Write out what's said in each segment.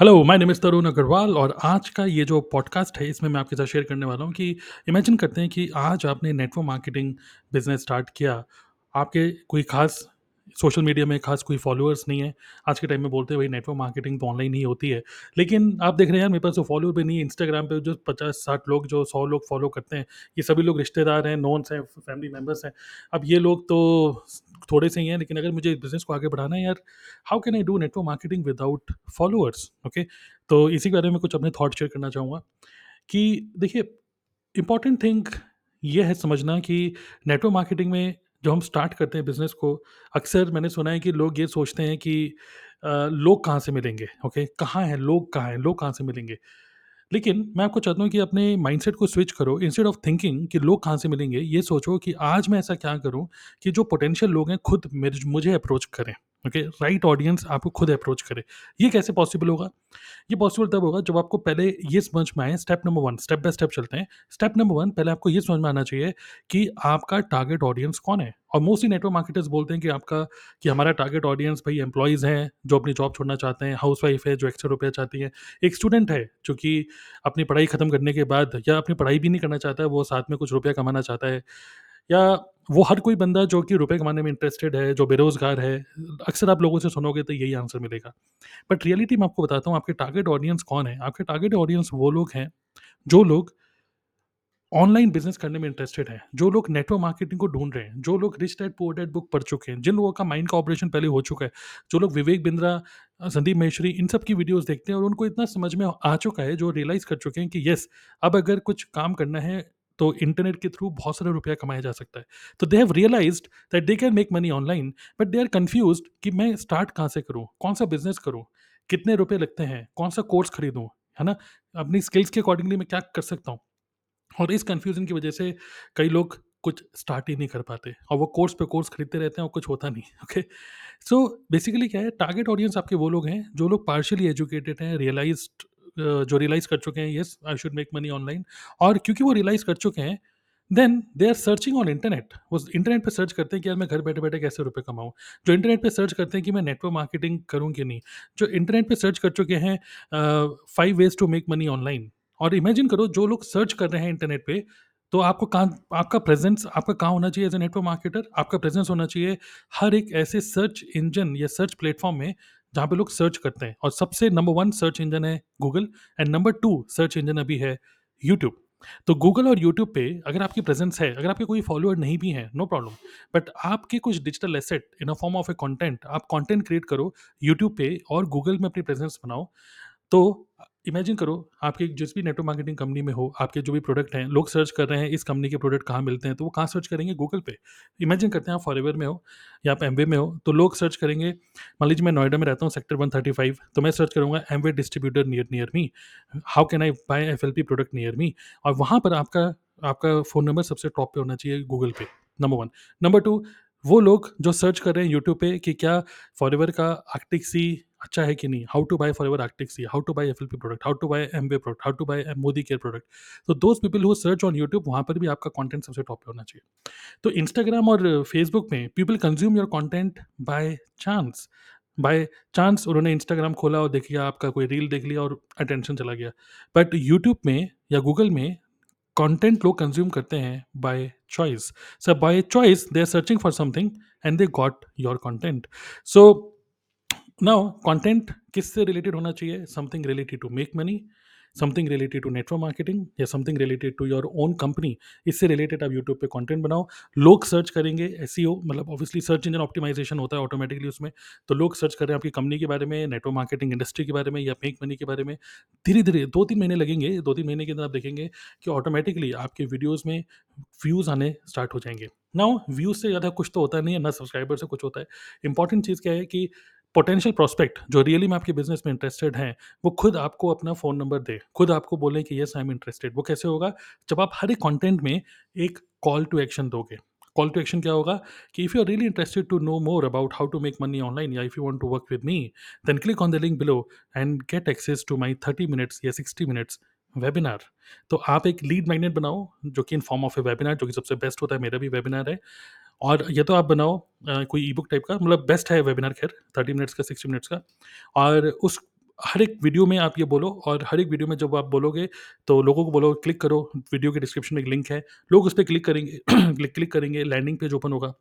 Hello, my name is Tarun Agarwal और आज का ये जो पॉडकास्ट है, इसमें मैं आपके साथ शेयर करने वाला हूँ कि इमेजिन करते हैं कि आज आपने नेटवर्क मार्केटिंग बिज़नेस स्टार्ट किया। आपके कोई ख़ास सोशल मीडिया में ख़ास कोई फ़ॉलोअर्स नहीं है। आज के टाइम में बोलते हैं भाई नेटवर्क मार्केटिंग तो ऑनलाइन ही होती है। लेकिन आप देख रहे हैं यार मेरे पास तो फ़ॉलोअर भी नहीं है। इंस्टाग्राम पे जो पचास साठ लोग जो सौ लोग फ़ॉलो करते हैं, ये सभी लोग रिश्तेदार हैं, नॉन्स हैं, फैमिली मेंबर्स हैं। अब ये लोग तो थोड़े से ही हैं, लेकिन अगर मुझे बिज़नेस को आगे बढ़ाना है यार, how can I do network marketing without followers? Okay, तो इसी के बारे में कुछ अपने थॉट शेयर करना चाहूँगा कि देखिए, इम्पोर्टेंट थिंग ये है समझना कि नेटवर्क मार्केटिंग में जो हम स्टार्ट करते हैं बिज़नेस को, अक्सर मैंने सुना है कि लोग ये सोचते हैं कि अ, लोग कहाँ से मिलेंगे? ओके, कहाँ हैं लोग कहाँ हैं? लोग कहाँ से मिलेंगे? लेकिन मैं आपको चाहता हूँ कि अपने माइंडसेट को स्विच करो इंस्टेड ऑफ़ थिंकिंग कि लोग कहाँ से मिलेंगे, ये सोचो कि आज मैं ऐसा क्या करूँ कि जो पोटेंशियल लोग हैं खुद मेरे मुझे अप्रोच करें। ओके, राइट ऑडियंस आपको खुद अप्रोच करे। ये कैसे पॉसिबल होगा? ये पॉसिबल तब होगा जब आपको पहले ये समझ में आए step number one step by step चलते हैं। स्टेप नंबर वन पहले आपको ये समझ में आना चाहिए कि आपका टारगेट ऑडियंस कौन है? और मोस्टली नेटवर्क मार्केटर्स बोलते हैं कि आपका कि हमारा टारगेट ऑडियंस भाई एम्प्लॉइज़ हैं, जो अपनी जॉब छोड़ना चाहते हैं, हाउस वाइफ है जो एक्स्ट्रा रुपया चाहती है, एक स्टूडेंट है जो कि अपनी पढ़ाई खत्म करने के बाद या अपनी पढ़ाई भी नहीं करना चाहता है, वो साथ में कुछ रुपया कमाना चाहता है या वो हर कोई बंदा जो कि रुपए कमाने में इंटरेस्टेड है, जो बेरोज़गार है, अक्सर आप लोगों से सुनोगे तो यही आंसर मिलेगा। बट रियलिटी मैं आपको बताता हूँ आपके टारगेट ऑडियंस कौन है? आपके टारगेट ऑडियंस वो लोग हैं, जो लोग ऑनलाइन बिज़नेस करने में इंटरेस्टेड हैं, जो लोग नेटवर्क मार्केटिंग को ढूंढ रहे हैं, जो लोग rich dad poor dad book पढ़ चुके हैं, जिन लोगों का माइंड का ऑपरेशन पहले हो चुका है, जो लोग विवेक बिंद्रा, संदीप माहेश्वरी इन सब की वीडियोज़ देखते हैं और उनको इतना समझ में आ चुका है, जो रियलाइज़ कर चुके हैं कि येस, अब अगर कुछ काम करना है, तो इंटरनेट के थ्रू बहुत सारा रुपया कमाया जा सकता है। तो they have realised that they can make money online, but they are confused कि मैं स्टार्ट कहाँ से करूँ? कौन-सा बिज़नेस करूँ? कितने रुपये लगते हैं? कौन-सा कोर्स खरीदूँ? है ना? अपनी स्किल्स के अकॉर्डिंगली मैं क्या कर सकता हूँ? और इस कन्फ्यूज़न की वजह से कई लोग कुछ स्टार्ट ही नहीं कर पाते और वो कोर्स पे कोर्स खरीदते रहते हैं और कुछ होता नहीं, ओके। सो बेसिकली क्या है टारगेट ऑडियंस आपके वो लोग हैं जो लोग पार्शियली एजुकेटेड हैं, रियलाइज़्ड जो रियलाइज़ कर चुके हैं yes I should make money online और क्योंकि वो रियलाइज़ कर चुके हैं, then they are searching on internet. वो इंटरनेट पे सर्च करते हैं कि यार मैं घर बैठे-बैठे कैसे रुपए कमाऊँ? जो इंटरनेट पे सर्च करते हैं कि मैं नेटवर्क मार्केटिंग करूँ कि नहीं? जो इंटरनेट पे सर्च कर चुके हैं five ways to make money online और इमेजिन करो जो लोग सर्च कर रहे हैं इंटरनेट पे, तो आपको कहाँ आपका प्रेज़ेंस आपका कहाँ होना चाहिए एज़ ए नेटवर्क मार्केटर? आपका प्रेज़ेंस होना चाहिए हर एक ऐसे सर्च इंजन या सर्च प्लेटफ़ॉर्म में, जहाँ पे लोग सर्च करते हैं और सबसे नंबर वन सर्च इंजन है Google and number two search engine अभी है यूट्यूब। तो गूगल और यूट्यूब पे अगर आपकी प्रेज़ेंस है, अगर आपके कोई फॉलोअर नहीं भी हैं, नो प्रॉब्लम। बट आपके कुछ digital asset in a form of a content आप कॉन्टेंट क्रिएट करो यूट्यूब पे और गूगल में अपनी प्रेज़ेंस बनाओ। तो इमेजिन करो आपकी जिस भी नेटवर्क मार्केटिंग कंपनी में हो, आपके जो भी प्रोडक्ट हैं, लोग सर्च कर रहे हैं इस कंपनी के प्रोडक्ट कहाँ मिलते हैं, तो वो कहाँ सर्च करेंगे? गूगल पे। इमेजिन करते हैं आप फॉरएवर में हो या आप एमवे में हो, तो लोग सर्च करेंगे मान लीजिए मैं नोएडा में रहता हूँ सेक्टर 135 तो मैं सर्च करूँगा Amway distributor near near me, how can I buy FLP product near me और वहाँ पर आपका आपका फ़ोन नंबर सबसे टॉप पे होना चाहिए गूगल पे, नंबर वन नंबर टू वो लोग जो सर्च कर रहे हैं यूट्यूब पे कि क्या फॉरएवर का आर्क्टिक सी अच्छा है कि नहीं? How to buy Forever Arctic Sea, how to buy FLP product, how to buy Amway product, how to buy Modicare product. तो those people who search on YouTube वहाँ पर भी आपका कॉन्टेंट सबसे टॉप पे होना चाहिए। तो इंस्टाग्राम और फेसबुक में people consume your content by chance. By chance उन्होंने इंस्टाग्राम खोला और देख लिया आपका कोई रील देख लिया और अटेंशन चला गया। बट यूट्यूब में या गूगल में कंटेंट लोग कंज्यूम करते हैं by choice. So by choice they are searching for something and they got your content. So now content किससे रिलेटेड होना चाहिए? Something related to make money, something related to network marketing या something related to your own company. इससे related आप YouTube पे content बनाओ। लोग search करेंगे एसईओ मतलब ऑब्वियसली सर्च इंजन ऑप्टिमाइज़ेशन होता है ऑटोमेटिकली उसमें। तो लोग सर्च कर रहे हैं आपकी कंपनी के बारे में, नेटवर्क मार्केटिंग इंडस्ट्री के बारे में या मेक मनी के बारे में। धीरे-धीरे 2-3 महीने लगेंगे, 2-3 महीने के अंदर आप देखेंगे कि ऑटोमेटिकली आपके वीडियोज़ में व्यूज़ आने स्टार्ट हो जाएँगे। नाउ व्यूज़ से ज़्यादा कुछ तो होता नहीं है, ना सब्सक्राइबर से कुछ होता है। इंपॉर्टेंट चीज़ क्या है कि पोटेंशियल प्रॉस्पेक्ट जो रियली में आपके बिज़नेस में इंटरेस्टेड हैं, वो खुद आपको अपना फ़ोन नंबर दें, खुद आपको बोलें कि येस आई एम इंटरेस्टेड। वो कैसे होगा? जब आप हर एक कॉन्टेंट में एक कॉल टू एक्शन दोगे। कॉल टू एक्शन क्या होगा कि if you are really interested to know more about how to make money online या if you want to work with me, then click on the link below and get access to my thirty minutes या 60 minutes webinar. तो आप एक lead magnet बनाओ जो कि in form of a webinar जो कि सबसे बेस्ट होता है, मेरा भी वेबिनार है। और ये तो आप बनाओ अ, कोई ई-बुक टाइप का मतलब बेस्ट है वेबिनार ख़ैर 30 मिनट्स का, 60 मिनट्स का। और उस हर एक वीडियो में आप ये बोलो और हर एक वीडियो में जब आप बोलोगे तो लोगों को बोलो क्लिक करो। वीडियो के डिस्क्रिप्शन में एक लिंक है। लोग उस पर क्लिक करेंगे क्लिक क्लिक करेंगे लैंडिंग पेज ओपन होगा।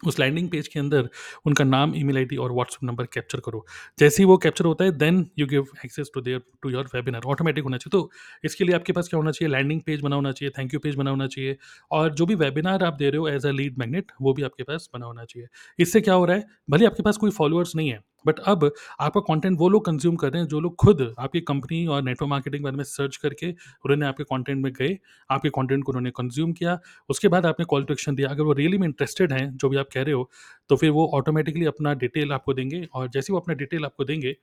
उस लैंडिंग पेज के अंदर उनका नाम ईमेल आईडी और व्हाट्सअप नंबर कैप्चर करो। जैसे ही वो कैप्चर होता है then you give access to there to your webinar automatic होना चाहिए। तो इसके लिए आपके पास क्या होना चाहिए? लैंडिंग पेज बना होना चाहिए थैंक यू पेज बना होना चाहिए और जो भी वेबिनार आप दे रहे हो एज अ लीड मैगनेट वो भी आपके पास बना होना चाहिए। इससे क्या हो रहा है? भले आपके पास कोई फॉलोअर्स नहीं है बट अब आपका कंटेंट वो लोग कंज्यूम कर रहे हैं, जो लोग खुद आपकी कंपनी और नेटवर्क मार्केटिंग बारे में सर्च करके उन्होंने आपके कंटेंट में गए, आपके कंटेंट को उन्होंने कंज्यूम किया उसके बाद आपने कॉल टू एक्शन दिया अगर वो रियली में इंटरेस्टेड हैं, जो भी आप कह रहे हो तो फिर वो ऑटोमेटिकली अपना डिटेल आपको देंगे और जैसे वो अपना डिटेल आपको देंगे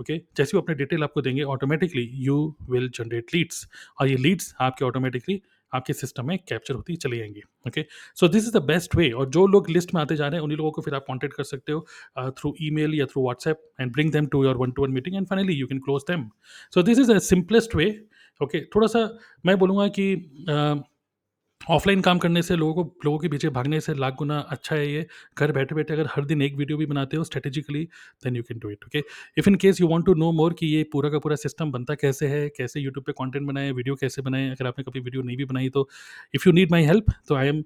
ओके okay? जैसे वो अपने डिटेल आपको देंगे automatically you will generate leads और ये लीड्स आपके ऑटोमेटिकली आपके सिस्टम में कैप्चर होती चली जाएँगी okay so this is the best way और जो लोग लिस्ट में आते जा रहे हैं उन्हीं लोगों को फिर आप कॉन्टेक्ट कर सकते हो थ्रू ई मेल या through WhatsApp and bring them to your one to one meeting and finally you can close them so this is the simplest way okay थोड़ा सा मैं बोलूँगा कि uh, ऑफलाइन काम करने से लोगों को लोगों के पीछे भागने से लाख गुना अच्छा है ये। घर बैठे बैठे अगर हर दिन एक वीडियो भी बनाते हो strategically then you can do it okay if in case you want to know more कि ये पूरा का पूरा सिस्टम बनता कैसे है कैसे यूट्यूब पे कंटेंट बनाए वीडियो कैसे बनाए अगर आपने कभी वीडियो नहीं भी बनाई तो if you need my help तो I am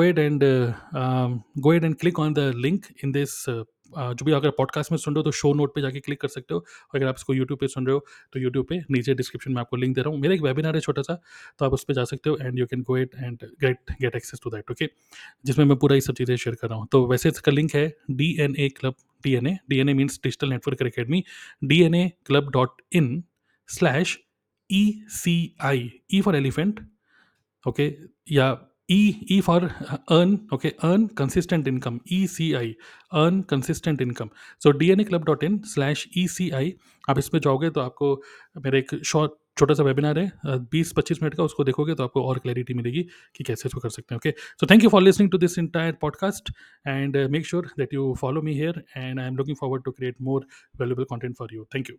ahead and uh, um, go ahead and click on the link in this uh, uh, जो भी अगर पॉडकास्ट में सुन रहे हो तो शो नोट पे जाके क्लिक कर सकते हो। और अगर आप इसको यूट्यूब पे सुन रहे हो तो यूट्यूब पे नीचे डिस्क्रिप्शन में आपको लिंक दे रहा हूँ। मेरा एक वेबिनार है छोटा सा तो आप उस पर जा सकते हो and you can go at and get get access to that okay जिसमें मैं पूरा ये सब चीज़ें शेयर कर रहा हूँ। तो वैसे इसका लिंक है D N A club D N A D N A means digital network academy D N A club dot in slash E C I E for elephant okay या E E for earn, okay, earn consistent income ECI earn consistent income. So dnaclub.in slash ECI आप इसमें जाओगे तो आपको मेरा एक short छोटा सा वेबिनार है बीस पच्चीस मिनट का, उसको देखोगे तो आपको और क्लैरिटी मिलेगी कि कैसे इसको कर सकते हैं okay so thank you for listening to this entire podcast and make sure that you follow me here and I am looking forward to create more valuable content for you thank you